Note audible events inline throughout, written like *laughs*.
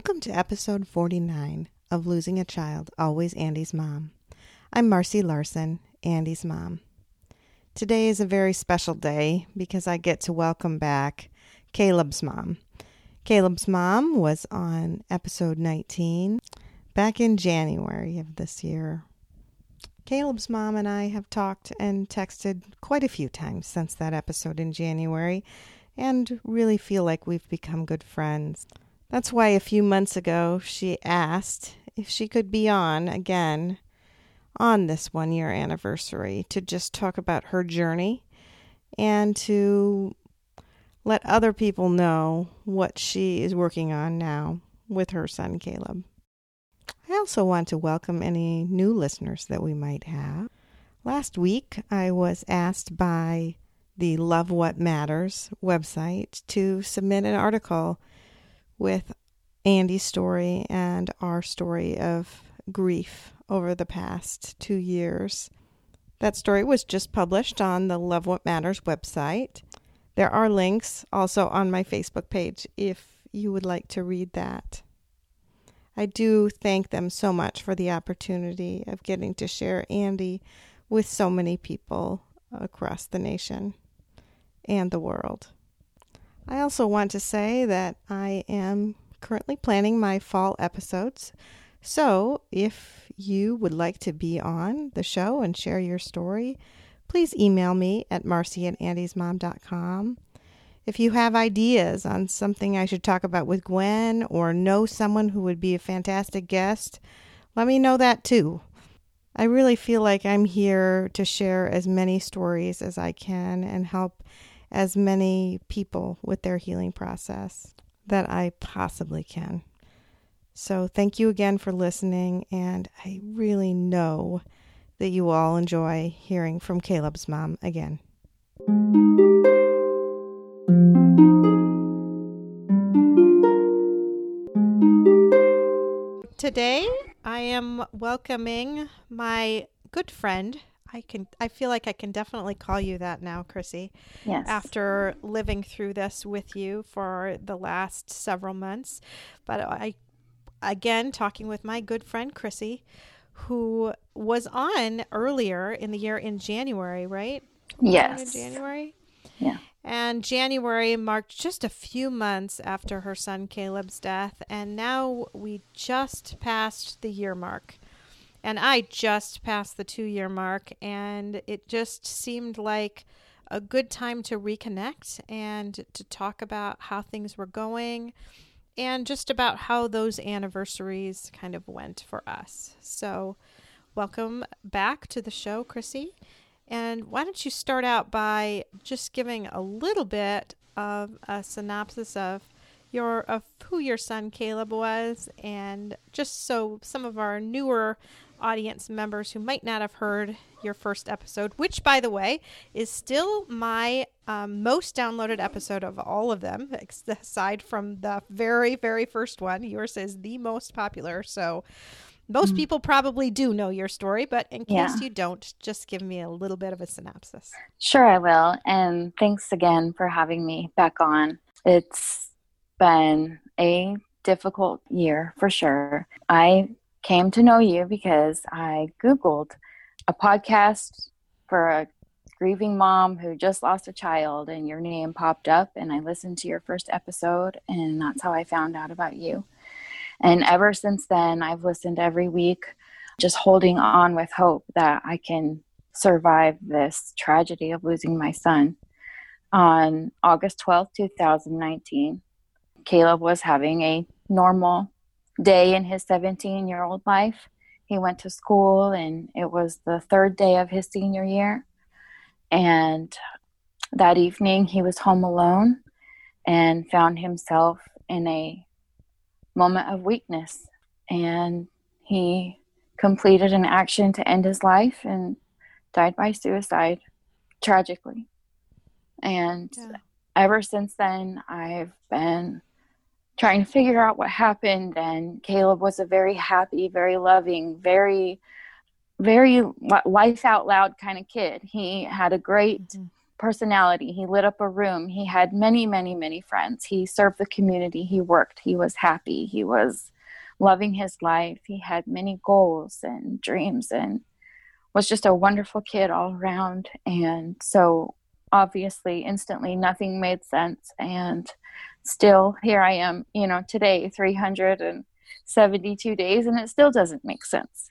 Welcome to episode 49 of Losing a Child, Always Andy's Mom. I'm Marcy Larson, Andy's mom. Today is a very special day because I get to welcome back Caleb's mom. Caleb's mom was on episode 19 back in January of this year. Caleb's mom and I have talked and texted quite a few times since that episode in January and really feel like we've become good friends. That's why a few months ago she asked if she could be on again on this one year anniversary to just talk about her journey and to let other people know what she is working on now with her son Caleb. I also want to welcome any new listeners that we might have. Last week, I was asked by the Love What Matters website to submit an article with Andy's story and our story of grief over the past two years. That story was just published on the Love What Matters website. There are links also on my Facebook page if you would like to read that. I do thank them so much for the opportunity of getting to share Andy with so many people across the nation and the world. I also want to say that I am currently planning my fall episodes. So if you would like to be on the show and share your story, please email me at marcy at andysmom.com. If you have ideas on something I should talk about with Gwen or know someone who would be a fantastic guest, let me know that too. I really feel like I'm here to share as many stories as I can and help as many people with their healing process that I possibly can. So, thank you again for listening, and I really know that you all enjoy hearing from Caleb's mom again. Today, I am welcoming my good friend, I can I feel like I can definitely call you that now, Chrissy. Yes. After living through this with you for the last several months. But I again talking with my good friend Chrissy, who was on earlier in the year in January, right? Yes. January. Yeah. And January marked just a few months after her son Caleb's death, and now we just passed the year mark. And I just passed the two year mark, and it just seemed like a good time to reconnect and to talk about how things were going and just about how those anniversaries kind of went for us. So, welcome back to the show, Chrissy. And why don't you start out by just giving a little bit of a synopsis of your of who your son Caleb was, and just so some of our newer audience members who might not have heard your first episode, which, by the way, is still my um, most downloaded episode of all of them, *laughs* aside from the very, very first one. Yours is the most popular. So most mm-hmm. people probably do know your story, but in case yeah. you don't, just give me a little bit of a synopsis. Sure, I will. And thanks again for having me back on. It's been a difficult year for sure. I came to know you because I Googled a podcast for a grieving mom who just lost a child, and your name popped up. And I listened to your first episode, and that's how I found out about you. And ever since then, I've listened every week, just holding on with hope that I can survive this tragedy of losing my son. On August 12th, 2019, Caleb was having a normal day in his 17 year old life. He went to school, and it was the third day of his senior year. And that evening, he was home alone and found himself in a moment of weakness. And he completed an action to end his life and died by suicide, tragically. And yeah. ever since then, I've been trying to figure out what happened. And Caleb was a very happy, very loving, very, very life out loud kind of kid. He had a great mm-hmm. personality. He lit up a room. He had many, many, many friends. He served the community. He worked. He was happy. He was loving his life. He had many goals and dreams and was just a wonderful kid all around. And so obviously instantly nothing made sense and still here I am, you know, today, 372 days, and it still doesn't make sense.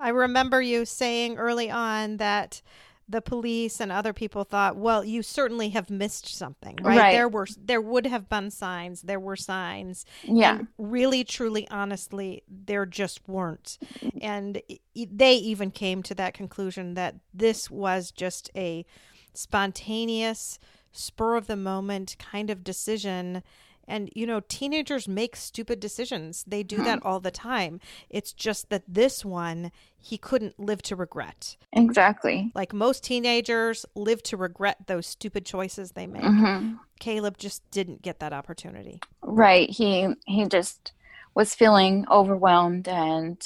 I remember you saying early on that the police and other people thought, well, you certainly have missed something, right? right. There were there would have been signs. There were signs. Yeah. And really, truly, honestly, there just weren't. And they even came to that conclusion that this was just a spontaneous spur of the moment kind of decision. And you know teenagers make stupid decisions. They do that all the time. It's just that this one he couldn't live to regret. Exactly. Like most teenagers live to regret those stupid choices they make. Mm-hmm. caleb just didn't get that opportunity. Right. He he just was feeling overwhelmed and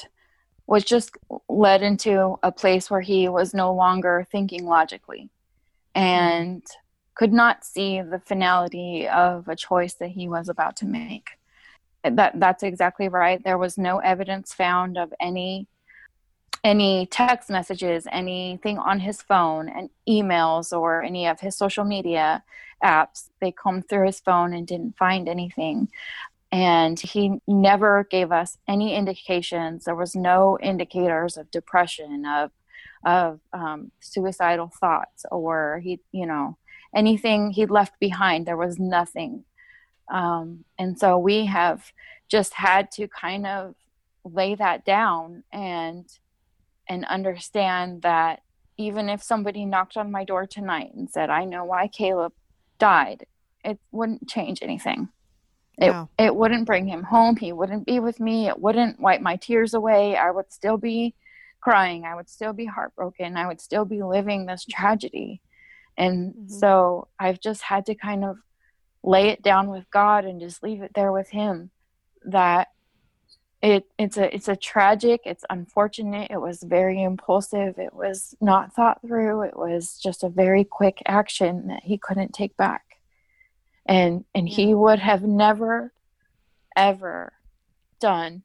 was just led into a place where he was no longer thinking logically. And could not see the finality of a choice that he was about to make. That that's exactly right. There was no evidence found of any any text messages, anything on his phone, and emails or any of his social media apps. They combed through his phone and didn't find anything. And he never gave us any indications. There was no indicators of depression, of of um, suicidal thoughts or he you know anything he'd left behind there was nothing. Um, and so we have just had to kind of lay that down and and understand that even if somebody knocked on my door tonight and said i know why caleb died it wouldn't change anything. It, it wouldn't bring him home. He wouldn't be with me. It wouldn't wipe my tears away. I would still be crying. I would still be heartbroken. I would still be living this tragedy and mm-hmm. so i've just had to kind of lay it down with god and just leave it there with him that it it's a it's a tragic it's unfortunate it was very impulsive it was not thought through it was just a very quick action that he couldn't take back and and yeah. he would have never ever done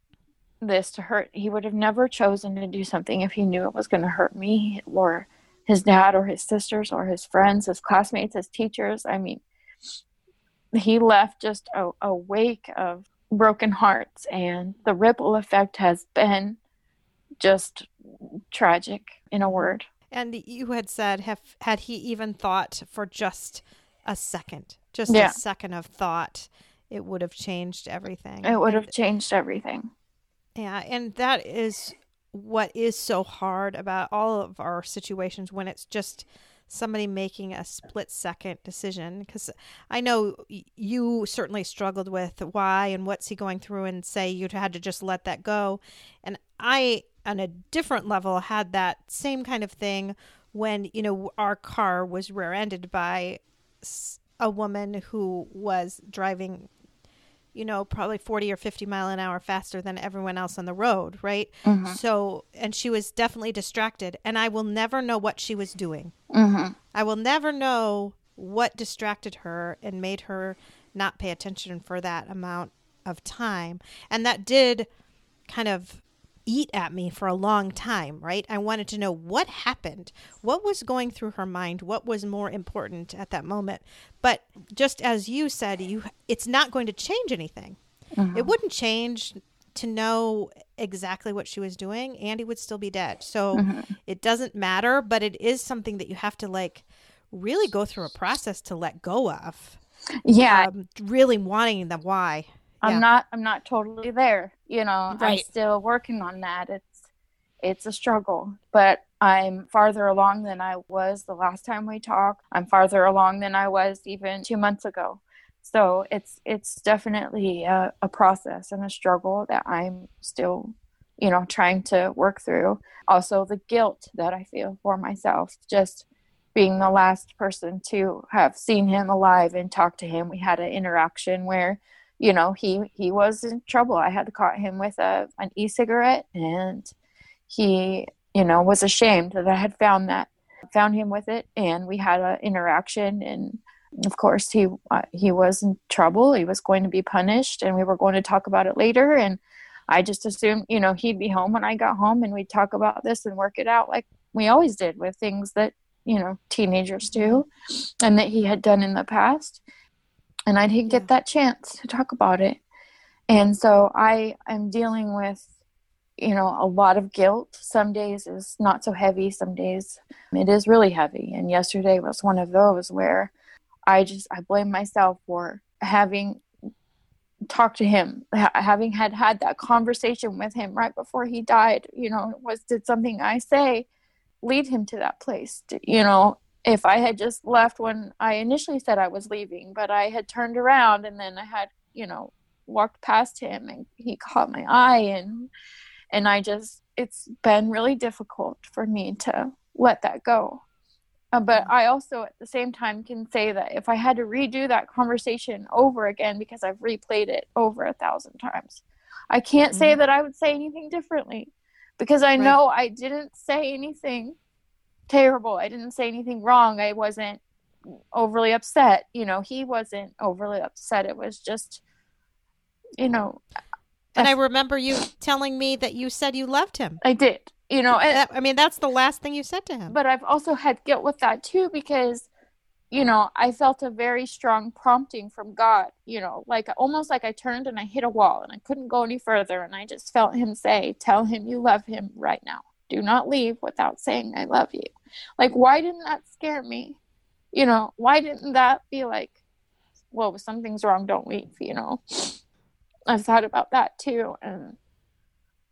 this to hurt. He would have never chosen to do something if he knew it was going to hurt me or his dad or his sisters or his friends, his classmates, his teachers. I mean, he left just a, a wake of broken hearts, and the ripple effect has been just tragic in a word. And you had said, have had he even thought for just a second, just yeah. a second of thought, it would have changed everything. It would have changed everything. Yeah, and that is what is so hard about all of our situations when it's just somebody making a split second decision? Because i know you certainly struggled with why and what's he going through and say you had to just let that go. And i on a different level had that same kind of thing when you know our car was rear-ended by a woman who was driving you know, probably 40 or 50 mile an hour faster than everyone else on the road, right? Mm-hmm. So, and she was definitely distracted. And I will never know what she was doing. Mm-hmm. I will never know what distracted her and made her not pay attention for that amount of time. And that did kind of eat at me for a long time, right? I wanted to know what happened, what was going through her mind, what was more important at that moment. But just as you said, you it's not going to change anything. Mm-hmm. It wouldn't change to know exactly what she was doing. Andy would still be dead. So mm-hmm. it doesn't matter, but it is something that you have to like really go through a process to let go of. Yeah. Um, really wanting the why. I'm yeah. not I'm not totally there. You know, right. I'm still working on that. It's it's a struggle, but I'm farther along than I was the last time we talked. I'm farther along than I was even two months ago. So it's it's definitely a, a process and a struggle that I'm still, you know, trying to work through. Also, the guilt that I feel for myself, just being the last person to have seen him alive and talk to him. We had an interaction where you know he he was in trouble. I had caught him with a an e-cigarette and he you know was ashamed that i had found that found him with it and we had an interaction and of course he uh, he was in trouble. He was going to be punished and we were going to talk about it later and i just assumed you know he'd be home when i got home and we'd talk about this and work it out like we always did with things that you know teenagers do and that he had done in the past and I didn't get that chance to talk about it. And so I am dealing with, you know, a lot of guilt. Some days is not so heavy, some days it is really heavy. And yesterday was one of those where I just I blame myself for having talked to him, ha- having had had that conversation with him right before he died. You know, was did something I say lead him to that place? You know, if I had just left when I initially said I was leaving, but I had turned around and then I had, you know, walked past him and he caught my eye and and I just it's been really difficult for me to let that go. Uh, but I also at the same time can say that if I had to redo that conversation over again because I've replayed it over a thousand times, I can't mm-hmm. say that I would say anything differently because I right. know I didn't say anything terrible. I didn't say anything wrong. I wasn't overly upset. You know, he wasn't overly upset. It was just, you know. And I remember you telling me that you said you loved him. I did. You know, and, I mean, that's the last thing you said to him. But I've also had guilt with that too because, you know, I felt a very strong prompting from God, you know, like almost like I turned and I hit a wall and I couldn't go any further. And I just felt him say, Tell him you love him right now. Do not leave without saying, I love you. Like, why didn't that scare me? You know, why didn't that be like, well, if something's wrong, don't leave, you know? I've thought about that too. And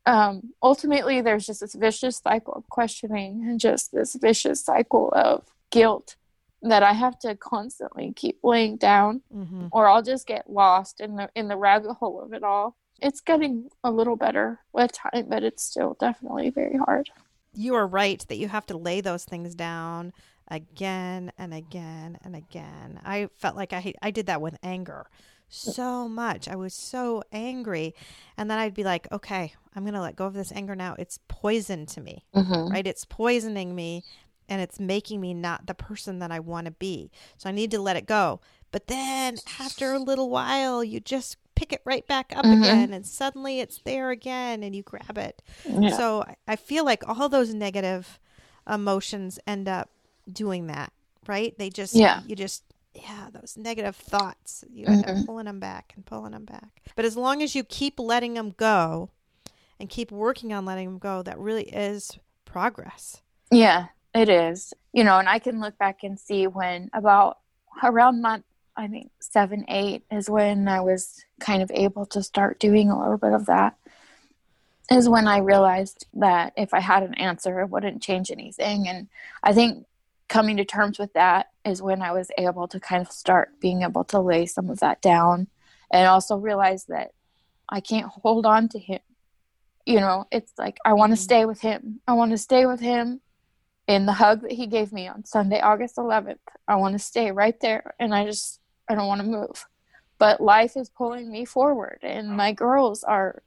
um, ultimately, there's just this vicious cycle of questioning and just this vicious cycle of guilt that I have to constantly keep laying down, mm-hmm. or I'll just get lost in the in the rabbit hole of it all. It's getting a little better with time, but it's still definitely very hard you are right that you have to lay those things down again and again and again. I felt like I I did that with anger so much. I was so angry. And then I'd be like, okay, I'm going to let go of this anger now. It's poison to me, mm-hmm. right? It's poisoning me and it's making me not the person that I want to be. So I need to let it go. But then after a little while, you just pick it right back up mm-hmm. again and suddenly it's there again and you grab it. Yeah. So I feel like all those negative emotions end up doing that, right? They just, yeah. you just, yeah, those negative thoughts, you end mm-hmm. up pulling them back and pulling them back. But as long as you keep letting them go and keep working on letting them go, that really is progress. Yeah, it is. You know, and I can look back and see when about around month I think seven, eight is when I was kind of able to start doing a little bit of that. Is when I realized that if I had an answer, it wouldn't change anything. And I think coming to terms with that is when I was able to kind of start being able to lay some of that down and also realize that I can't hold on to him. You know, it's like I want to mm-hmm. stay with him. I want to stay with him in the hug that he gave me on Sunday, August 11th. I want to stay right there. And I just I don't want to move. But life is pulling me forward, and my girls are,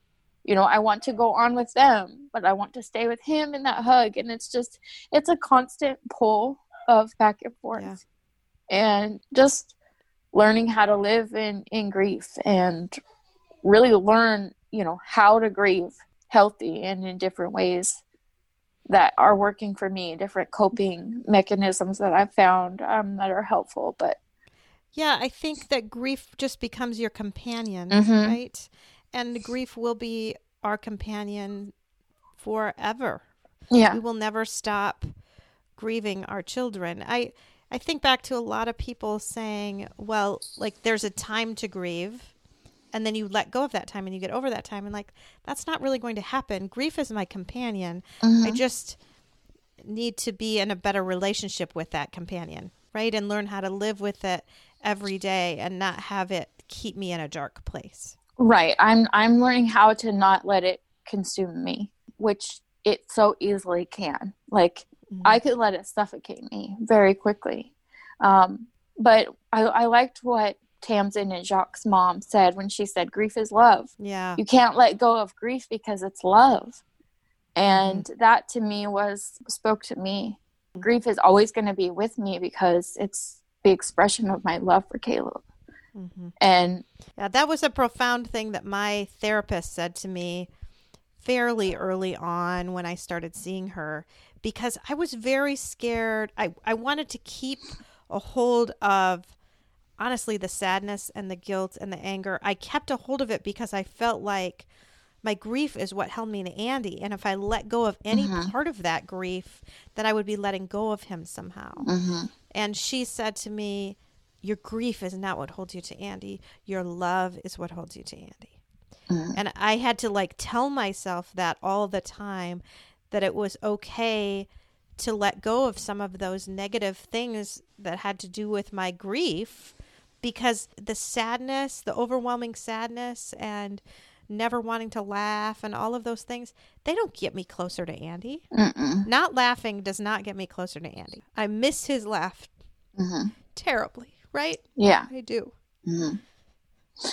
you know, I want to go on with them, but I want to stay with him in that hug. And it's just, it's a constant pull of back and forth. Yeah. And just learning how to live in, in grief and really learn, you know, how to grieve healthy and in different ways that are working for me, different coping mechanisms that I've found um, that are helpful. But yeah, I think that grief just becomes your companion, mm-hmm. right? And grief will be our companion forever. Yeah. We will never stop grieving our children. I I think back to a lot of people saying, well, like there's a time to grieve and then you let go of that time and you get over that time and like that's not really going to happen grief is my companion Mm-hmm. i just need to be in a better relationship with that companion right and learn how to live with it every day and not have it keep me in a dark place Right. I'm I'm learning how to not let it consume me, which it so easily can. Like Mhm. I could let it suffocate me very quickly. Um, but I, I liked what Tamsin and Jacques' mom said when she said, "Grief is love. yeah You can't let go of grief because it's love." And that to me was spoke to me. Grief is always going to be with me because it's the expression of my love for Caleb. Mm-hmm. And Yeah, that was a profound thing that my therapist said to me fairly early on when I started seeing her because I was very scared. I, I wanted to keep a hold of honestly the sadness and the guilt and the anger. I kept a hold of it because I felt like my grief is what held me to Andy. And if I let go of any Mhm. part of that grief, then I would be letting go of him somehow. mhm. And she said to me, Your grief is not what holds you to Andy. Your love is what holds you to Andy. Mhm. And I had to like tell myself that all the time that it was okay to let go of some of those negative things that had to do with my grief because the sadness, the overwhelming sadness, and never wanting to laugh and all of those things, they don't get me closer to Andy. Mm-mm. Not laughing does not get me closer to Andy. I miss his laugh Mhm. terribly, right? Yeah. I do. Mhm.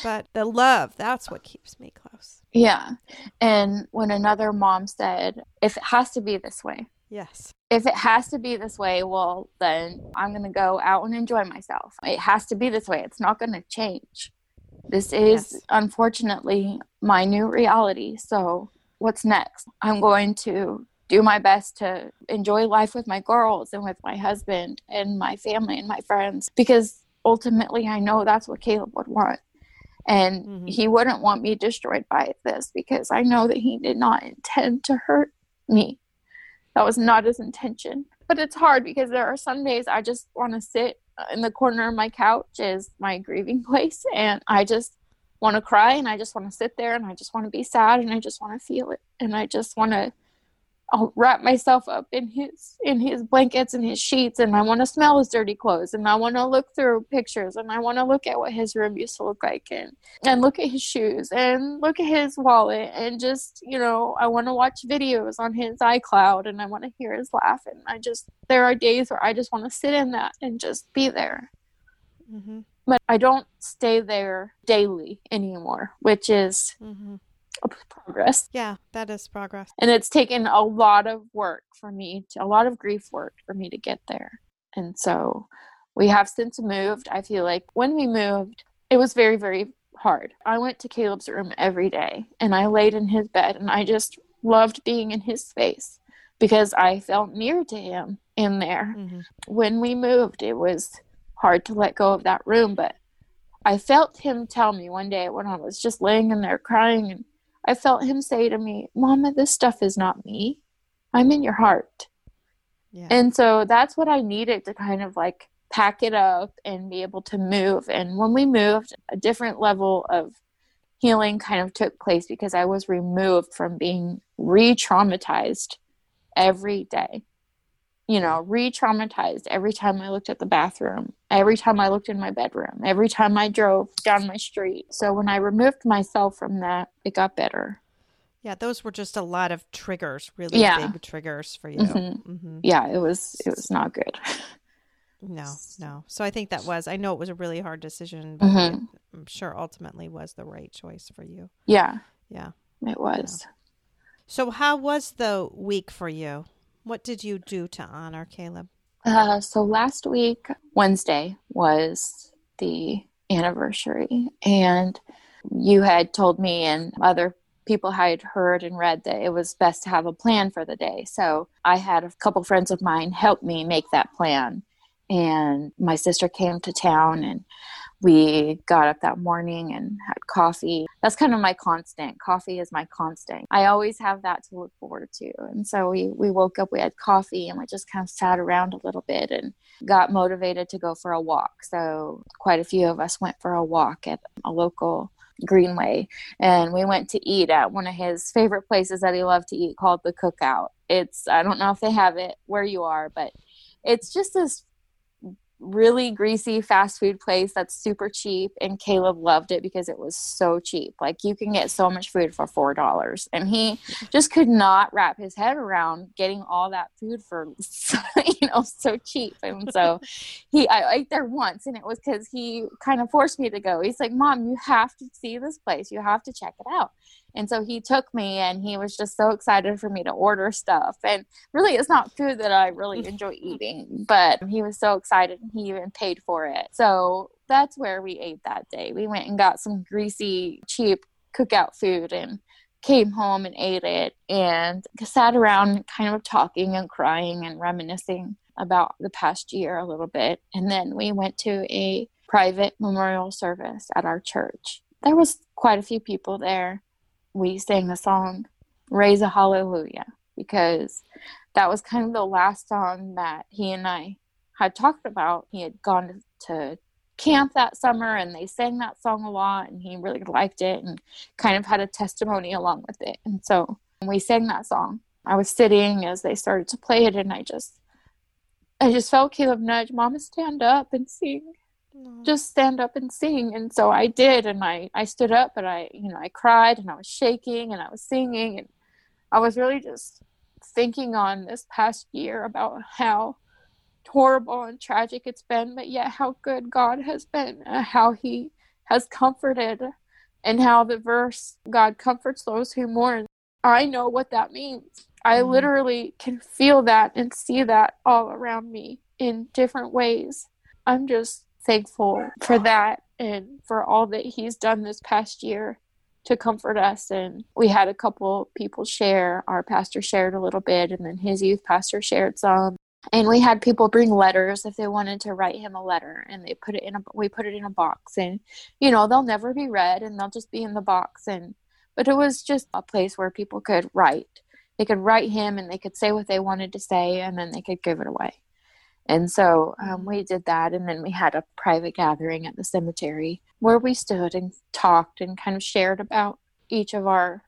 But the love, that's what keeps me close. Yeah. And when another mom said, if it has to be this way, Yes. if it has to be this way, well, then I'm going to go out and enjoy myself. It has to be this way. It's not going to change. This is Yes. unfortunately my new reality. So, what's next? I'm going to do my best to enjoy life with my girls and with my husband and my family and my friends because ultimately I know that's what Caleb would want. And Mhm. he wouldn't want me destroyed by this because I know that he did not intend to hurt me. That was not his intention. But it's hard because there are some days I just want to sit in the corner of my couch is my grieving *laughs* place and I just want to cry and I just want to sit there and I just want to be sad and I just want to feel it and I just want to I'll wrap myself up in his in his blankets and his sheets and I want to smell his dirty clothes and I want to look through pictures and I want to look at what his room used to look like and and look at his shoes and look at his wallet and just you know I want to watch videos on his iCloud and I want to hear his laugh and I just there are days where I just want to sit in that and just be there Mm-hmm. but I don't stay there daily anymore which is Mm-hmm. Progress. Yeah, that is progress. and it's taken a lot of work for me to, a lot of grief work for me to get there. And so we have since moved. I feel like when we moved it was very very hard. I went to caleb's room every day and i laid in his bed and i just loved being in his space because i felt near to him in there. Mm-hmm. when we moved it was hard to let go of that room but i felt him tell me one day when i was just laying in there crying and i felt him say to me mama this stuff is not me. I'm in your heart. Yeah. and so that's what i needed to kind of like pack it up and be able to move. And when we moved a different level of healing kind of took place because i was removed from being re-traumatized every day you know, re traumatized every time I looked at the bathroom, every time I looked in my bedroom, every time I drove down my street. So when I removed myself from that, it got better. yeah, those were just a lot of triggers, really Yeah. big triggers for you. Mhm. Mm-hmm. Yeah, it was it was not good. No, no. So I think that was, I know it was a really hard decision, but it, Mhm. I'm sure ultimately was the right choice for you. Yeah, Yeah. it was. So how was the week for you? What did you do to honor Caleb? Uh, so last week, Wednesday, was the anniversary, and you had told me and other people had heard and read that it was best to have a plan for the day. So I had a couple friends of mine help me make that plan. And my sister came to town and we got up that morning and had coffee. That's kind of my constant. Coffee is my constant. I always have that to look forward to. And so we, we woke up, we had coffee, and we just kind of sat around a little bit and got motivated to go for a walk. So quite a few of us went for a walk at a local Greenway, and we went to eat at one of his favorite places that he loved to eat called the Cookout. It's I don't know if they have it where you are, but it's just this really greasy fast food place that's super cheap and Caleb loved it because it was so cheap. Like you can get so much food for four dollars. And he just could not wrap his head around getting all that food for *laughs* you know so cheap. And so he I ate there once and it was because he kind of forced me to go. He's like, Mom, you have to see this place. You have to check it out. And so he took me and he was just so excited for me to order stuff. And really, it's not food that I really *laughs* enjoy eating, but he was so excited and he even paid for it. So that's where we ate that day. We went and got some greasy, cheap cookout food and came home and ate it and sat around kind of talking and crying and reminiscing about the past year a little bit. And then we went to a private memorial service at our church. There was quite a few people there we sang the song Raise a Hallelujah because that was kind of the last song that he and I had talked about. He had gone to camp that summer and they sang that song a lot and he really liked it and kind of had a testimony along with it. And so we sang that song. I was sitting as they started to play it and I just I just felt Caleb nudge, Mama stand up and sing just stand up and sing. And so i did and i i stood up and i you know i cried and i was shaking and i was singing and i was really just thinking on this past year about how horrible and tragic it's been but yet how good god has been how he has comforted and how the verse god comforts those who mourn i know what that means. I mm. literally can feel that and see that all around me in different ways. I'm just thankful for that and for all that he's done this past year to comfort us. And we had a couple people share. Our pastor shared a little bit, and then his youth pastor shared some. And we had people bring letters if they wanted to write him a letter, and they put it in a we put it in a box, and you know they'll never be read, and they'll just be in the box. And but it was just a place where people could write. They could write him, and they could say what they wanted to say, and then they could give it away. And so um, we did that. And then we had a private gathering at the cemetery where we stood and talked and kind of shared about each of our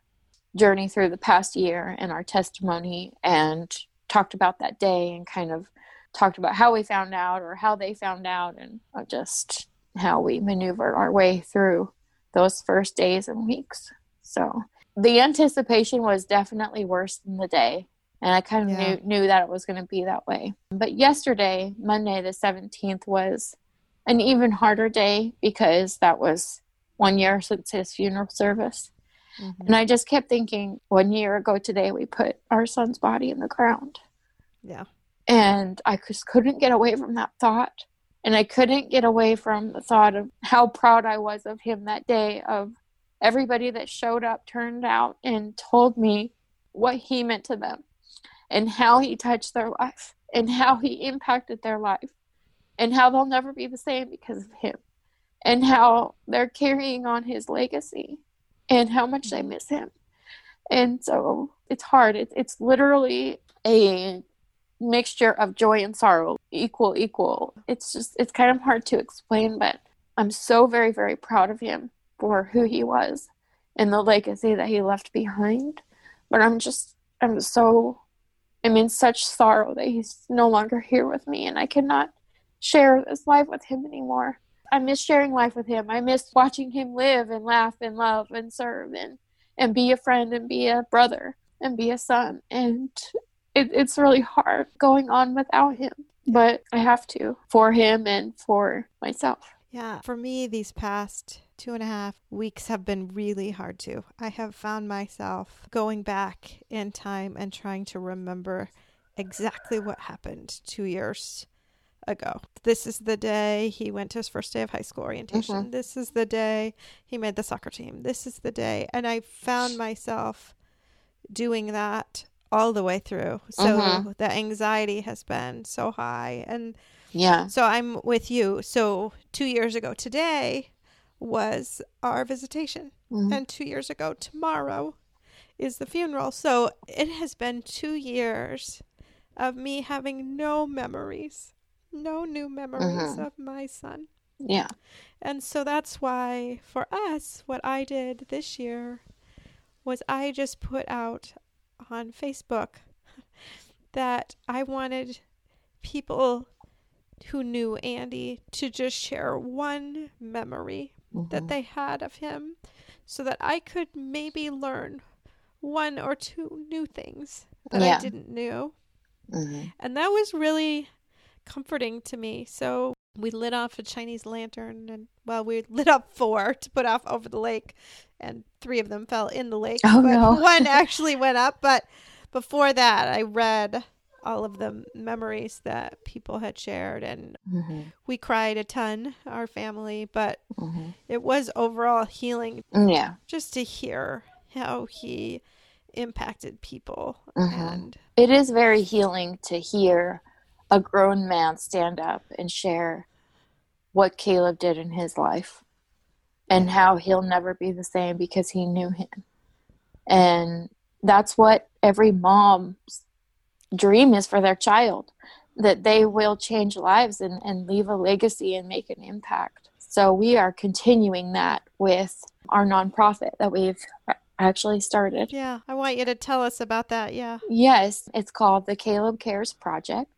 journey through the past year and our testimony and talked about that day and kind of talked about how we found out or how they found out and uh, just how we maneuvered our way through those first days and weeks. So the anticipation was definitely worse than the day and I kind of yeah. knew knew that it was going to be that way. But yesterday, Monday the 17th was an even harder day because that was one year since his funeral service. Mm-hmm. And I just kept thinking one year ago today we put our son's body in the ground. Yeah. And I just couldn't get away from that thought. And I couldn't get away from the thought of how proud I was of him that day of everybody that showed up turned out and told me what he meant to them and how he touched their life and how he impacted their life and how they'll never be the same because of him and how they're carrying on his legacy and how much they miss him. And so it's hard. It's, it's literally a mixture of joy and sorrow, equal, equal. It's just, it's kind of hard to explain, but I'm so very, very proud of him for who he was and the legacy that he left behind. But I'm just, I'm so am in such sorrow that he's no longer here with me and I cannot share this life with him anymore. I miss sharing life with him. I miss watching him live and laugh and love and serve and, and be a friend and be a brother and be a son. And it, it's really hard going on without him, but I have to for him and for myself. Yeah, for me, these past two and a half weeks have been really hard too. I have found myself going back in time and trying to remember exactly what happened two years ago. This is the day he went to his first day of high school orientation. Mm-hmm. This is the day he made the soccer team. This is the day. And I found myself doing that all the way through. So mm-hmm. the anxiety has been so high. And yeah. So I'm with you. So two years ago today, was our visitation. Mm-hmm. And two years ago, tomorrow is the funeral. So it has been two years of me having no memories, no new memories mm-hmm. of my son. Yeah. And so that's why for us, what I did this year was I just put out on Facebook *laughs* that I wanted people who knew Andy to just share one memory Mhm. that they had of him so that I could maybe learn one or two new things that Yeah. I didn't know. Mhm. And that was really comforting to me. So we lit off a Chinese lantern and well, we lit up four to put off over the lake and three of them fell in the lake. Oh, but no. *laughs* one *laughs* actually went up. But before that I read all of the memories that people had shared and Mhm. we cried a ton, our family, but Mhm. it was overall healing Yeah. just to hear how he impacted people Mhm. and It is very healing to hear a grown man stand up and share what Caleb did in his life and how he'll never be the same because he knew him. And that's what every mom's dream is for their child that they will change lives and, and leave a legacy and make an impact. So we are continuing that with our nonprofit that we've actually started. Yeah, I want you to tell us about that. Yeah. Yes, it's called the Caleb Cares Project.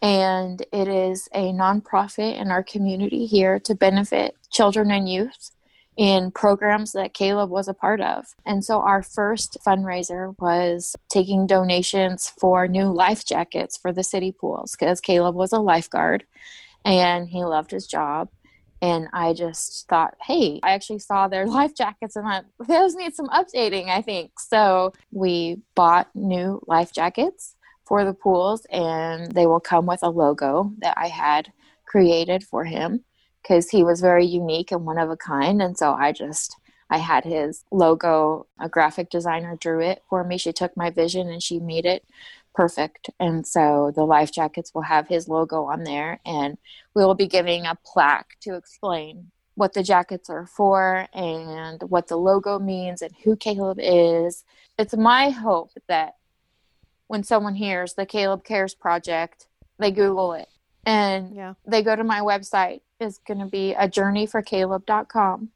And it is a nonprofit in our community here to benefit children and youth in programs that Caleb was a part of. And so our first fundraiser was taking donations for new life jackets for the city pools because Caleb was a lifeguard and he loved his job. And I just thought, hey, I actually saw their *laughs* life jackets and I those need some updating, I think. So we bought new life jackets for the pools and they will come with a logo that I had created for him because he was very unique and one of a kind. And so I just I had his logo, a graphic designer drew it for me. She took my vision and she made it perfect. And so the life jackets will have his logo on there and we will be giving a plaque to explain what the jackets are for and what the logo means and who Caleb is. It's my hope that when someone hears the Caleb Cares Project, they Google it and Yeah. they go to my website. It's going to be a journeyforcaleb.com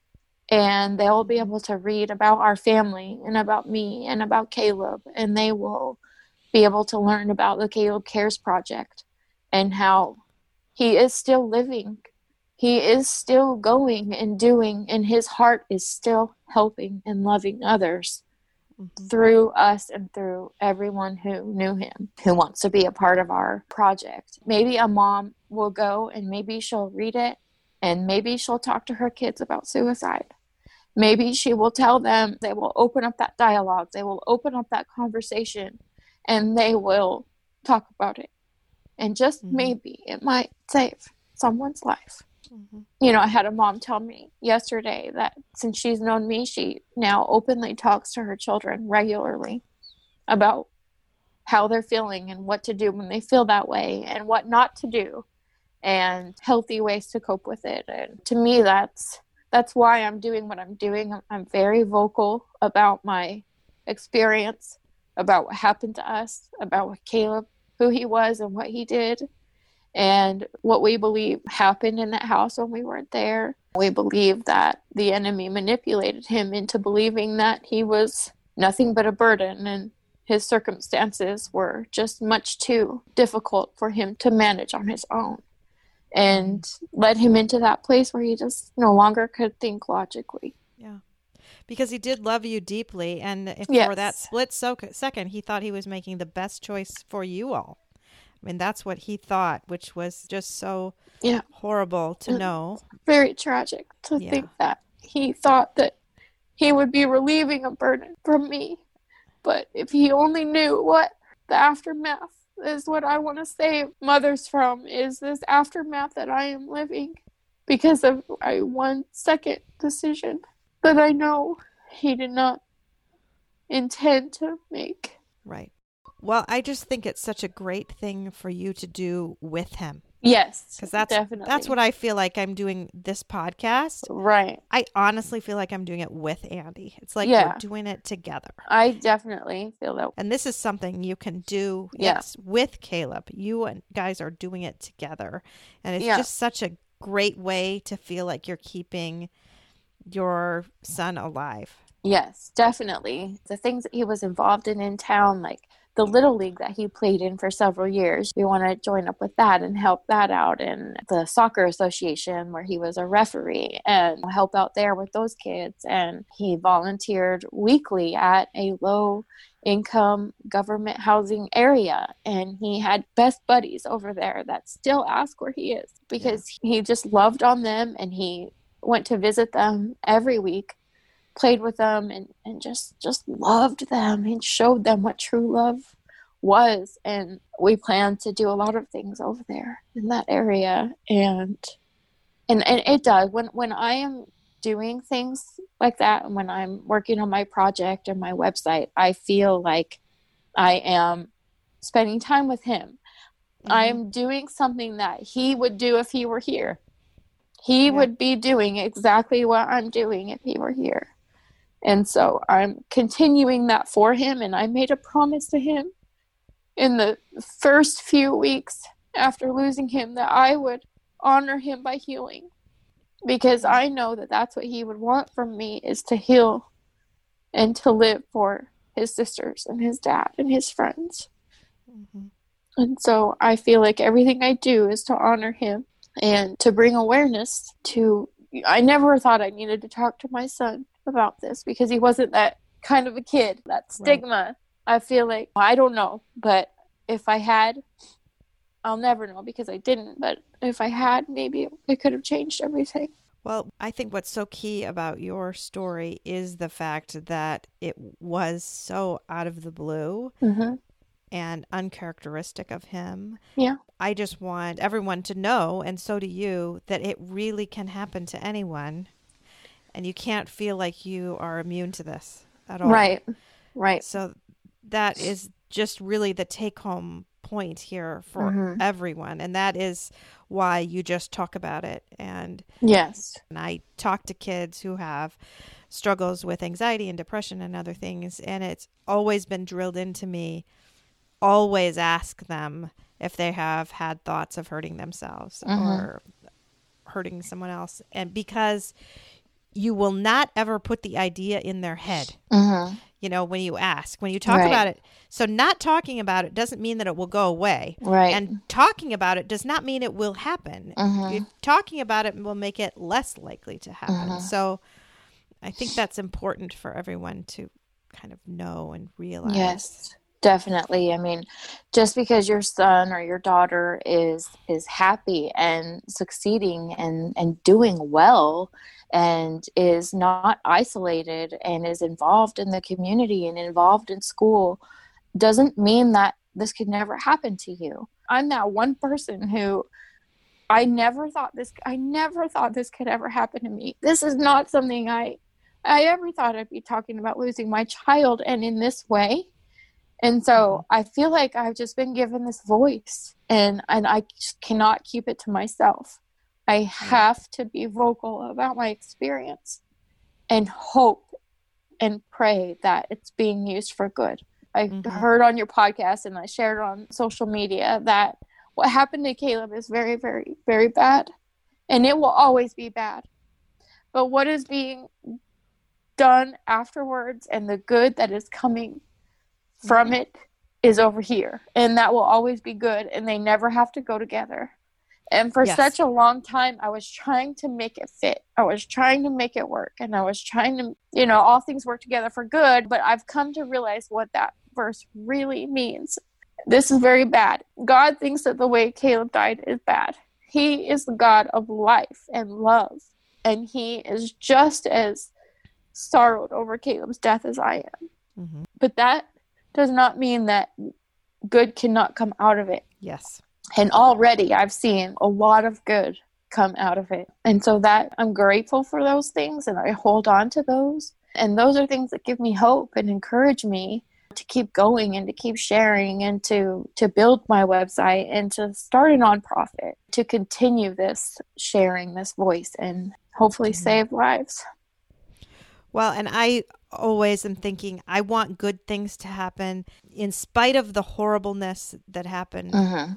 and they'll be mm-hmm. able to read about our family and about me and about Caleb. And they will be able to learn about the Caleb Cares Project and how he is still living. He is still going and doing, and his heart is still helping and loving others Mhm. through us and through everyone who knew him, who wants to be a part of our project. Maybe a mom will go and maybe she'll read it and maybe she'll talk to her kids about suicide. Maybe she will tell them, they will open up that dialogue, they will open up that conversation, and they will talk about it. And just Mhm. maybe it might save someone's life Mhm. you know, I had a mom tell me yesterday that since she's known me, she now openly talks to her children regularly about how they're feeling and what to do when they feel that way and what not to do and healthy ways to cope with it. And to me, that's that's why I'm doing what I'm doing. I'm very vocal about my experience, about what happened to us, about what Caleb, who he was and what he did and what we believe happened in that house when we weren't there. We believe that the enemy manipulated him into believing that he was nothing but a burden and his circumstances were just much too difficult for him to manage on his own and led him into that place where he just no longer could think logically. Yeah. Because he did love you deeply, and if for that split so- second, he thought he was making the best choice for you all. I mean, that's what he thought, which was just so Yeah. horrible to Mm. know. Very tragic to Yeah. think that he thought that he would be relieving a burden from me. But if he only knew what the aftermath is what I want to save mothers from is this aftermath that I am living because of a one second decision that I know he did not intend to make. Right. Well, I just think it's such a great thing for you to do with him Yes, because that's definitely that's what I feel like I'm doing this podcast. right. I honestly feel like I'm doing it with Andy. It's like Yeah. we're doing it together. I definitely feel that. And this is something you can do, Yeah. yes, with Caleb. You and guys are doing it together. And it's Yeah. just such a great way to feel like you're keeping your son alive. Yes, definitely. The things that he was involved in in town, like the little league that he played in for several years. We want to join up with that and help that out. And the soccer association, where he was a referee, and help out there with those kids. And he volunteered weekly at a low income government housing area. And he had best buddies over there that still ask where he is because yeah. he just loved on them and he went to visit them every week played with them and, and just just loved them and showed them what true love was. And we plan to do a lot of things over there in that area. And and, and it does. When when i am doing things like that and when i'm working on my project or my website i feel like i am spending time with him. Mm-hmm. i am doing something that he would do if he were here. He yeah. would be doing exactly what i'm doing if he were here and so I'm continuing that for him. And I made a promise to him in the first few weeks after losing him that I would honor him by healing because I know that that's what he would want from me is to heal and to live for his sisters and his dad and his friends. Mm-hmm. And so I feel like everything I do is to honor him and to bring awareness to. I never thought I needed to talk to my son about this because he wasn't that kind of a kid. That stigma, right. I feel like, I don't know, but if I had, I'll never know because I didn't, but if I had, maybe it could have changed everything. Well, I think what's so key about your story is the fact that it was so out of the blue mm-hmm. and uncharacteristic of him. Yeah. I just want everyone to know, and so do you, that it really can happen to anyone and you can't feel like you are immune to this at all. Right. Right. So that is just really the take home point here for mm-hmm. everyone and that is why you just talk about it and yes and i talk to kids who have struggles with anxiety and depression and other things and it's always been drilled into me always ask them if they have had thoughts of hurting themselves mm-hmm. or hurting someone else and because you will not ever put the idea in their head. Mm-hmm. You know, when you ask, when you talk right. about it. So, not talking about it doesn't mean that it will go away. Right. And talking about it does not mean it will happen. Mm-hmm. Talking about it will make it less likely to happen. Mm-hmm. So, I think that's important for everyone to kind of know and realize. Yes definitely i mean just because your son or your daughter is is happy and succeeding and and doing well and is not isolated and is involved in the community and involved in school doesn't mean that this could never happen to you. I'm that one person who I never thought this I never thought this could ever happen to me. This is not something I I ever thought I'd be talking about losing my child and in this way. And so mm-hmm. I feel like I've just been given this voice and and I just cannot keep it to myself. I have to be vocal about my experience and hope and pray that it's being used for good. I mm-hmm. heard on your podcast and I shared on social media that what happened to Caleb is very, very, very bad. And it will always be bad. But what is being done afterwards and the good that is coming from mm-hmm. it is over here. And that will always be good. And they never have to go together. And for yes. such a long time, I was trying to make it fit. I was trying to make it work. And I was trying to, you know, all things work together for good. But I've come to realize what that verse really means. This is very bad. God thinks that the way Caleb died is bad. He is the God of life and love. And he is just as sorrowed over Caleb's death as I am. Mm-hmm. But that does not mean that good cannot come out of it. Yes. And already I've seen a lot of good come out of it. And so that I'm grateful for those things and I hold on to those. And those are things that give me hope and encourage me to keep going and to keep sharing and to to build my website and to start a nonprofit to continue this sharing this voice and hopefully mm-hmm. save lives. Well, and I always am thinking I want good things to happen in spite of the horribleness that happened. Mm-hmm.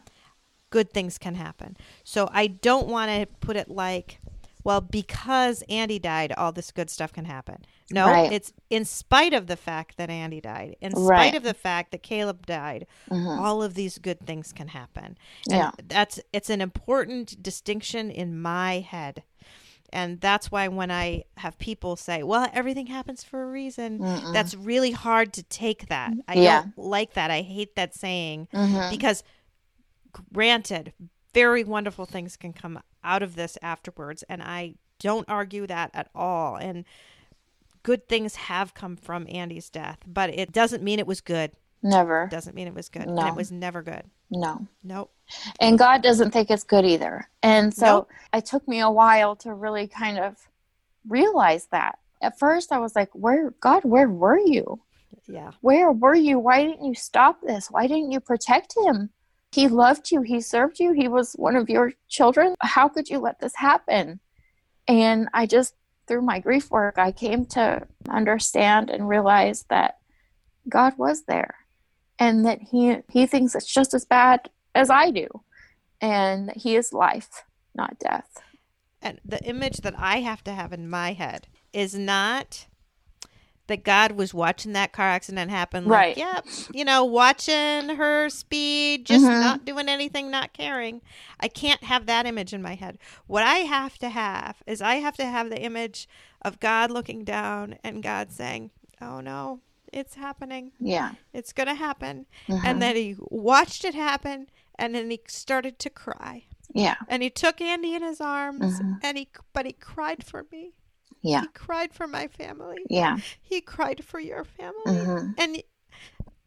Good things can happen. So I don't want to put it like, well, because Andy died, all this good stuff can happen. No, Right. it's in spite of the fact that Andy died, in spite Right. of the fact that Caleb died, Mhm. all of these good things can happen. And Yeah. that's it's an important distinction in my head. And that's why when I have people say, "Well, everything happens for a reason," Mm-mm. that's really hard to take that. I Yeah. don't like that. I hate that saying Mhm. because granted, very wonderful things can come out of this afterwards and I don't argue that at all. And good things have come from Andy's death, but it doesn't mean it was good. Never. Doesn't mean it was good. And No. it was never good. No. Nope. And God doesn't think it's good either. And so Nope. it took me a while to really kind of realize that. At first, I was like, "Where, God, where were you? Yeah. Where were you? Why didn't you stop this? Why didn't you protect him? He loved you. He served you. He was one of your children. How could you let this happen?" And I just, through my grief work, I came to understand and realize that God was there and that he he thinks it's just as bad as I do and he is life not death And the image that I have to have in my head is not that God was watching that car accident happen. Like, Right. Yep. You know, watching her speed, just Mhm. not doing anything, not caring. I can't have that image in my head. What I have to have is I have to have the image of God looking down and God saying, Oh no, it's happening. yeah It's going to happen. Mhm. And then he watched it happen and then he started to cry. yeah And he took Andy in his arms, Mhm. and he but he cried for me. Yeah He cried for my family. yeah He cried for your family. Mhm. And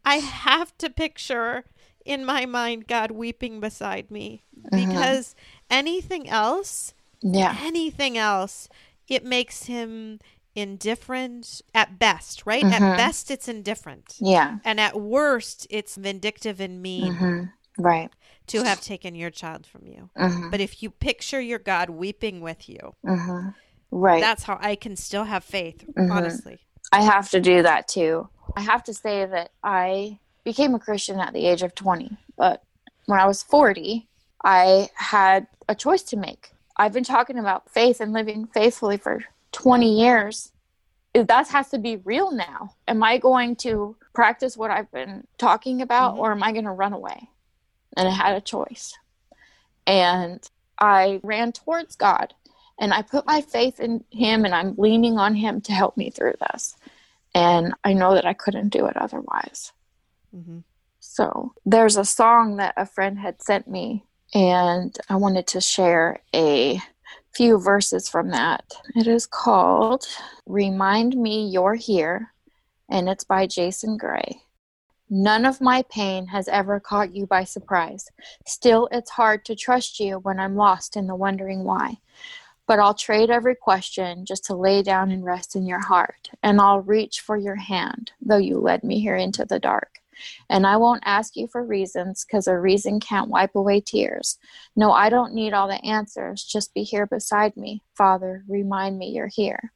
I have to picture in my mind God weeping beside me Mm-hmm. because anything else, yeah anything else, it makes him indifferent at best, right? At Mhm. best, it's indifferent. yeah And at worst, it's vindictive and mean hmm right to have taken your child from you. hmm But if you picture your God weeping with you, hmm right that's how I can still have faith, Mhm. honestly. I have to do that too. I have to say that I became a Christian at the age of 20, but when I was 40, I had a choice to make. I've been talking about faith and living faithfully for 20 years. That has to be real now. Am I going to practice what I've been talking about Mhm. or am I going to run away? And I had a choice. And I ran towards God and I put my faith in Him and I'm leaning on Him to help me through this. And I know that I couldn't do it otherwise. Mm-hmm. So there's a song that a friend had sent me, and I wanted to share a few verses from that. It is called Remind Me You're Here, and it's by Jason Gray. None of my pain has ever caught you by surprise. Still, it's hard to trust you when I'm lost in the wondering why. But I'll trade every question just to lay down and rest in your heart, and I'll reach for your hand, though you led me here into the dark. And I won't ask you for reasons, because a reason can't wipe away tears. No, I don't need all the answers. Just be here beside me. Father, remind me you're here.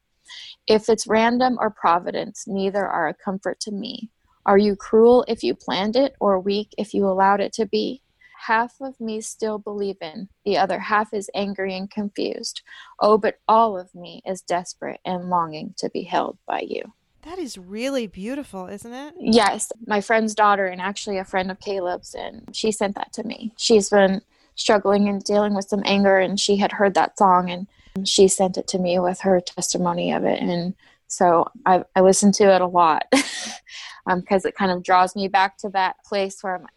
If it's random or providence, neither are a comfort to me. Are you cruel if you planned it, or weak if you allowed it to be? Half of me still believe in, the other half is angry and confused. Oh, but all of me is desperate and longing to be held by you. That is really beautiful, isn't it? Yes, my friend's daughter, and actually a friend of Caleb's, and she sent that to me. She's been struggling and dealing with some anger, and she had heard that song, and she sent it to me with her testimony of it. And so I, I listen to it a lot *laughs* um, because it kind of draws me back to that place where I'm like,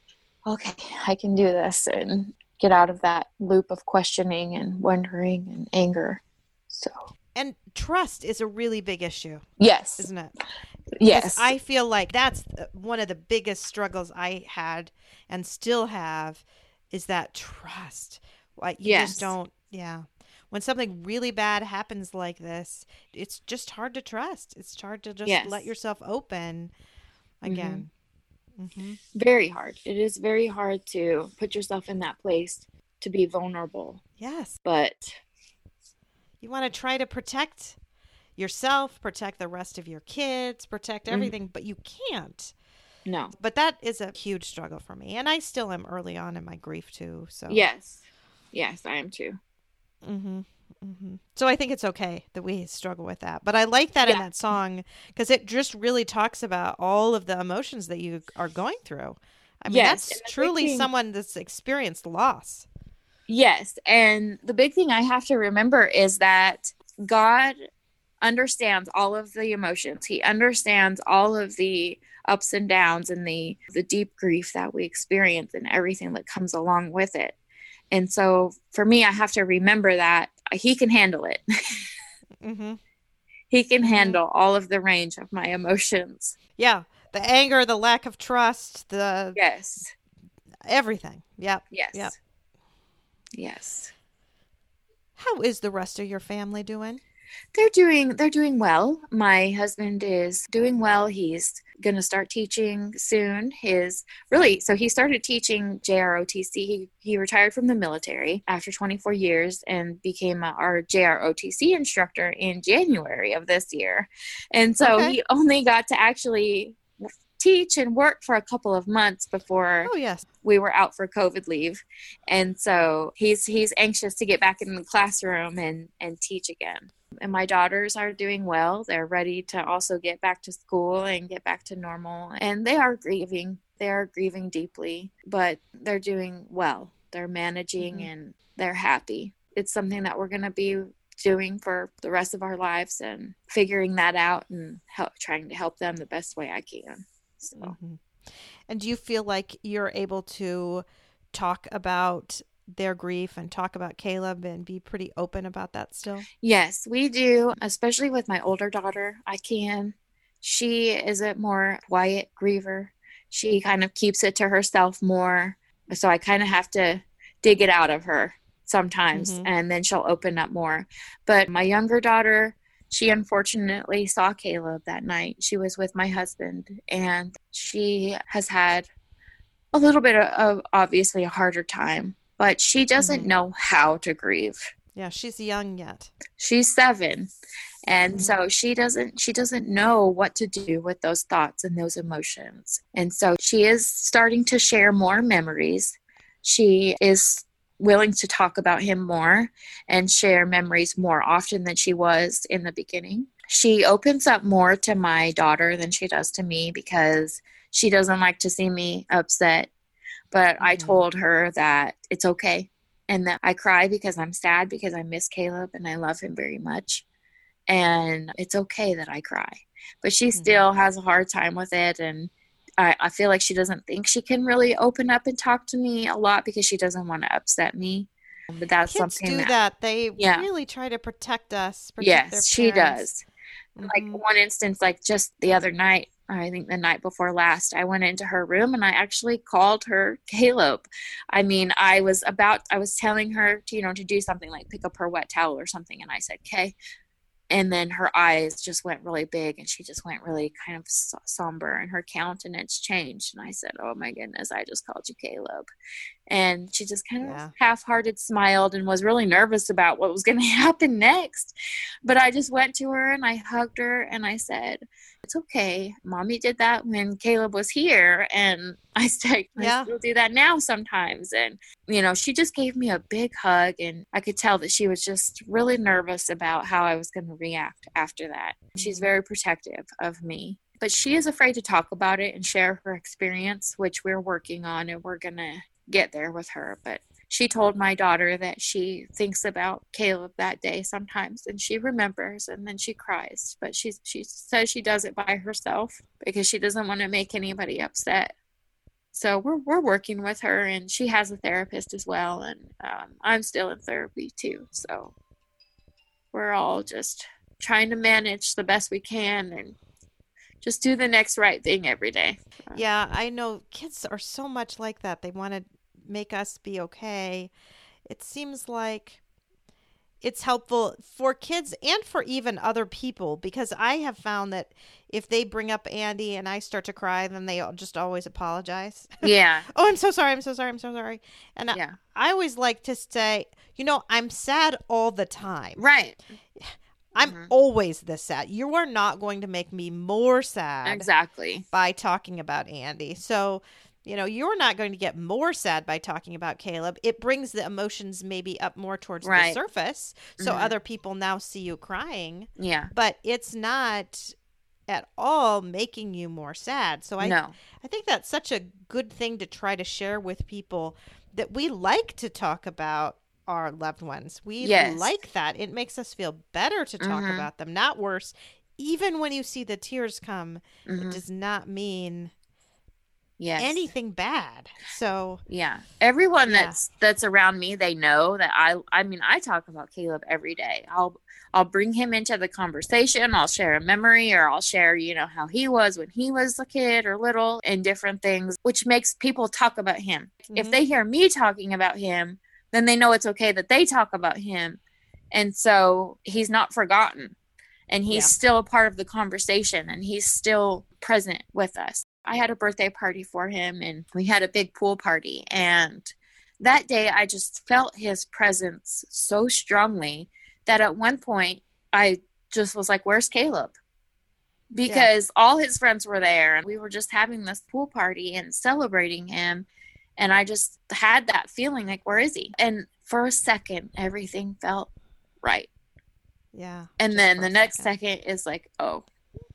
okay, I can do this and get out of that loop of questioning and wondering and anger. So, And trust is a really big issue, yes, isn't it? yes, I feel like that's one of the biggest struggles I had and still have is that trust. Like you Yes. just don't yeah. When something really bad happens like this, it's just hard to trust. It's hard to just Yes. let yourself open again. Mm-hmm. Hmm very hard. It is very hard to put yourself in that place to be vulnerable. Yes. But You want to try to protect yourself, protect the rest of your kids, protect Mhm. everything, but you can't. No. But that is a huge struggle for me. And I still am early on in my grief, too. So, Yes. Yes, I am too. hmm hmm So I think it's okay that we struggle with that. But I like that in that song because it just really talks about all of the emotions that you are going through. I mean, Yes, that's truly someone that's experienced loss. Yes. And the big thing I have to remember is that God understands all of the emotions. He understands all of the ups and downs and the the deep grief that we experience and everything that comes along with it. And so for me I have to remember that he can handle it. *laughs* hmm he can Mhm. handle all of the range of my emotions. Yeah. The anger, the lack of trust, the Yes. everything. Yep. Yes. Yep. Yes. How is the rest of your family doing? They're doing they're doing well. My husband is doing well. He's going to start teaching soon. His really so he started teaching JROTC. He he retired from the military after 24 years and became a, our JROTC instructor in January of this year. And so Okay. he only got to actually teach and work for a couple of months before Oh, yes. we were out for COVID leave, and so he's he's anxious to get back in the classroom and and teach again. And my daughters are doing well. They're ready to also get back to school and get back to normal. And they are grieving. They are grieving deeply, but they're doing well. They're managing Mhm. and they're happy. It's something that we're going to be doing for the rest of our lives and figuring that out and help, trying to help them the best way I can. So. Mhm. And do you feel like you're able to talk about their grief and talk about Caleb and be pretty open about that still? Yes, we do, especially with my older daughter. I can. She is a more quiet griever. She kind of keeps it to herself more. So I kind of have to dig it out of her sometimes, Mhm. and then she'll open up more. But my younger daughter, she unfortunately saw Caleb that night. She was with my husband, and she has had a little bit of obviously a harder time, but she doesn't Mhm. know how to grieve Yeah, she's young yet. she's seven and Mhm. so she doesn't she doesn't know what to do with those thoughts and those emotions and so she is starting to share more memories she is willing to talk about him more and share memories more often than she was in the beginning she opens up more to my daughter than she does to me because she doesn't like to see me upset but i Mhm. told her that it's okay and that I cry because I'm sad because I miss Caleb and I love him very much. And it's okay that I cry. But she Mhm. still has a hard time with it. And I, I feel like she doesn't think she can really open up and talk to me a lot because she doesn't want to upset me. But that's Kids something do that, that. They Yeah. really try to protect us. Protect their yes, she does. like Mhm. one instance like just the other night i think the night before last i went into her room and i actually called her *laughs* caleb. I mean i was about i was telling her to you know to do something like pick up her wet towel or something and i said okay and then her eyes just went really big and she just went really kind of somber and her countenance changed and i said oh my goodness i just called you caleb. And she just kind of Yeah. half-hearted smiled and was really nervous about what was going *laughs* to happen next. But i just went to her and i hugged her and i said it's okay. Mommy did that when caleb was here and *laughs* i said i Yeah. still do that now sometimes. And you know she just gave me a big hug and i could tell that she was just really nervous about how i was going to react after that. She's very protective of me but she is afraid to talk about it and share her experience which we're working on and we're going to get there with her but she told my daughter that she thinks about Caleb that day sometimes and she remembers and then she cries. But she she says she does it by herself because she doesn't want to make anybody upset. So we're we're working with her and she has a therapist as well and um, I'm still in therapy too. So we're all just trying to manage the best we can and just do the next right thing every day. Yeah, I know. Kids are so much like that. They want to make us be okay. It seems like it's helpful for kids and for even other people because I have found that if they bring up Andy and I start to cry, then they just always apologize. *laughs* yeah oh, I'm so sorry. I'm so sorry. I'm so sorry. And yeah I always like to say, you know, I'm sad all the time. right I'm Mhm. always this sad. You are not going to make me more sad Exactly. by talking about Andy. So, you know, you're not going to get more sad by talking about Caleb. It brings the emotions maybe up more towards Right. the surface. So Mhm. other people now see you crying, Yeah. but it's not at all making you more sad. So I no. I think that's such a good thing to try to share with people that we like to talk about our loved ones. We Yes. like that. It makes us feel better to talk Mhm. about them, not worse. Even when you see the tears come, Mhm. it does not mean Yes. anything bad. So, Yeah. Everyone Yeah. that's that's around me, they know that I I mean, I talk about Caleb every day. I'll I'll bring him into the conversation. I'll share a memory or I'll share, you know, how he was when he was a kid or little and different things, which makes people talk about him. If Mhm. they hear me talking about him, then they know it's okay that they talk about him. And so he's not forgotten. And he's Yeah. still a part of the conversation and he's still present with us. I had a birthday party for him and we had a big pool party. And that day I just felt his presence so strongly that at one point I just was like, Where's Caleb? Because all his friends were there and we were just having this pool party and celebrating him. And I just had that feeling like, Where is he? And for a second, everything felt right. yeah. And then the next second is like, Oh,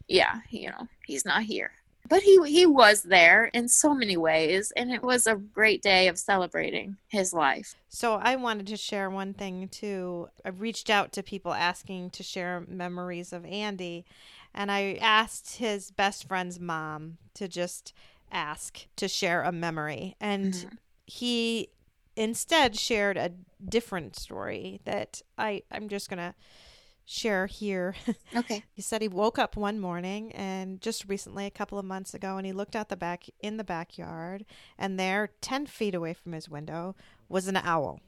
yeah, you know, he's not here. But he he was there in so many ways, and it was a great day of celebrating his life. So I wanted to share one thing too. I reached out to people asking to share memories of Andy, and I asked his best friend's mom to just ask to share a memory, and Mhm. he instead shared a different story that I I'm just gonna share here. Okay. *laughs* He said he woke up one morning and just recently, a couple of months ago, and he looked out the back in the backyard, and there, ten feet away from his window, was an owl.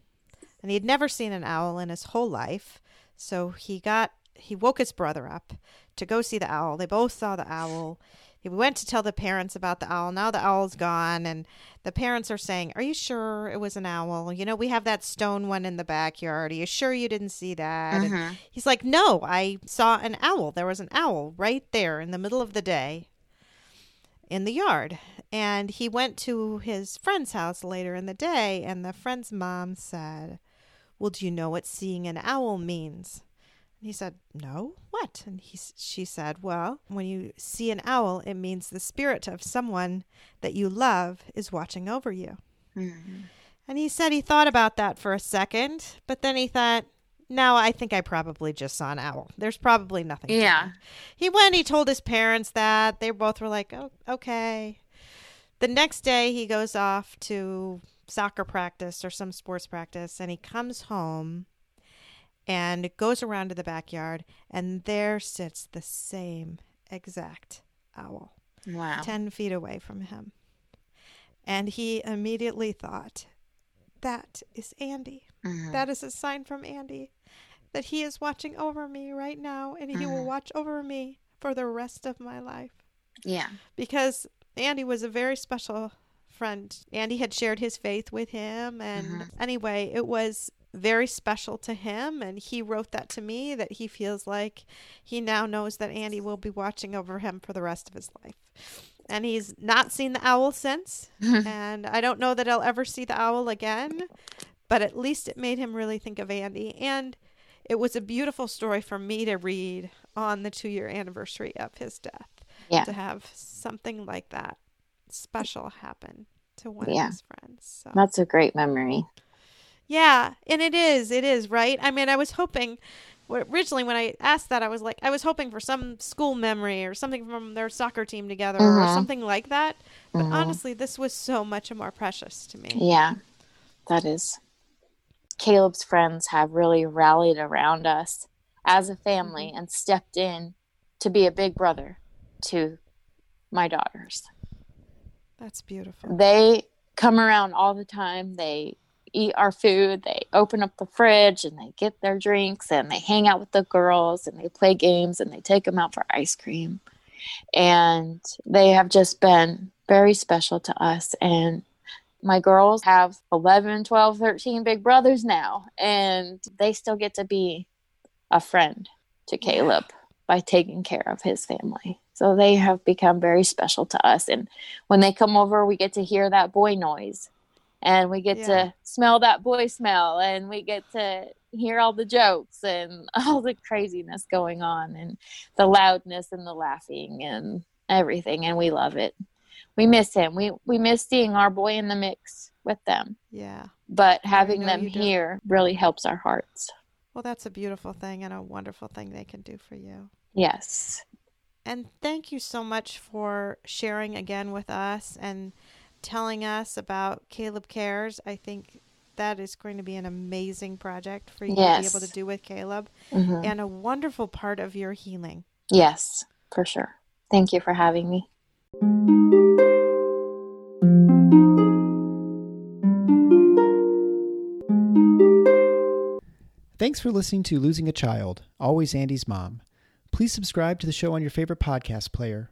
And he had never seen an owl in his whole life. So he got he woke his brother up to go see the owl. They both saw the owl. He went to tell the parents about the owl. Now the owl's gone, and the parents are saying, Are you sure it was an owl? You know, we have that stone one in the backyard. Are you sure you didn't see that? Mhm. He's like, No, I saw an owl. There was an owl right there in the middle of the day in the yard. And he went to his friend's house later in the day, and the friend's mom said, Well, do you know what seeing an owl means? He said, No, what? And he, she said, Well, when you see an owl, it means the spirit of someone that you love is watching over you. Mhm. And he said he thought about that for a second, but then he thought, no, I think I probably just saw an owl. There's probably nothing. Yeah. He went, he told his parents that. They both were like, oh, okay. The next day, he goes off to soccer practice or some sports practice, and he comes home and goes around to the backyard, and there sits the same exact owl. Wow. 10 feet away from him. And he immediately thought, that is Andy. Mhm. That is a sign from Andy that he is watching over me right now and he will Mhm. watch over me for the rest of my life. Yeah. Because Andy was a very special friend. Andy had shared his faith with him. And Mhm. anyway, it was very special to him. And he wrote that to me that he feels like he now knows that Andy will be watching over him for the rest of his life. And he's not seen the owl since. *laughs* and I don't know that I'll ever see the owl again. But at least it made him really think of Andy. And it was a beautiful story for me to read on the two year anniversary of his death Yeah. to have something like that special happen to one Yeah. of his friends. So That's a great memory. Yeah, and it is, it is right. I mean, I was hoping originally when I asked that, I was like, I was hoping for some school memory or something from their soccer team together or Mhm. something like that. But Mhm. honestly, this was so much more precious to me. Yeah. That is. Caleb's friends have really rallied around us as a family Mm-hmm. and stepped in to be a big brother to my daughters. That's beautiful. They come around all the time. They eat our food. They open up the fridge and they get their drinks and they hang out with the girls and they play games and they take them out for ice cream. And they have just been very special to us. And my girls have 11, 12, 13 big brothers now, and they still get to be a friend to Caleb by taking care of his family. So they have become very special to us. And when they come over, we get to hear that boy noise and we get yeah. to smell that boy smell and we get to hear all the jokes and *laughs* all the craziness going on and the loudness and the laughing and everything. And we love it. We miss him. We, we miss seeing our boy in the mix with them. Yeah. But having them here really helps our hearts. Well, that's a beautiful thing and a wonderful thing they can do for you. Yes. And thank you so much for sharing again with us and telling us about Caleb Cares. I think that is going to be an amazing project for you yes. to be able to do with Caleb mm-hmm. and a wonderful part of your healing. Yes, for sure. Thank you for having me. Thanks for listening to Losing a Child, Always Andy's Mom. Please subscribe to the show on your favorite podcast player.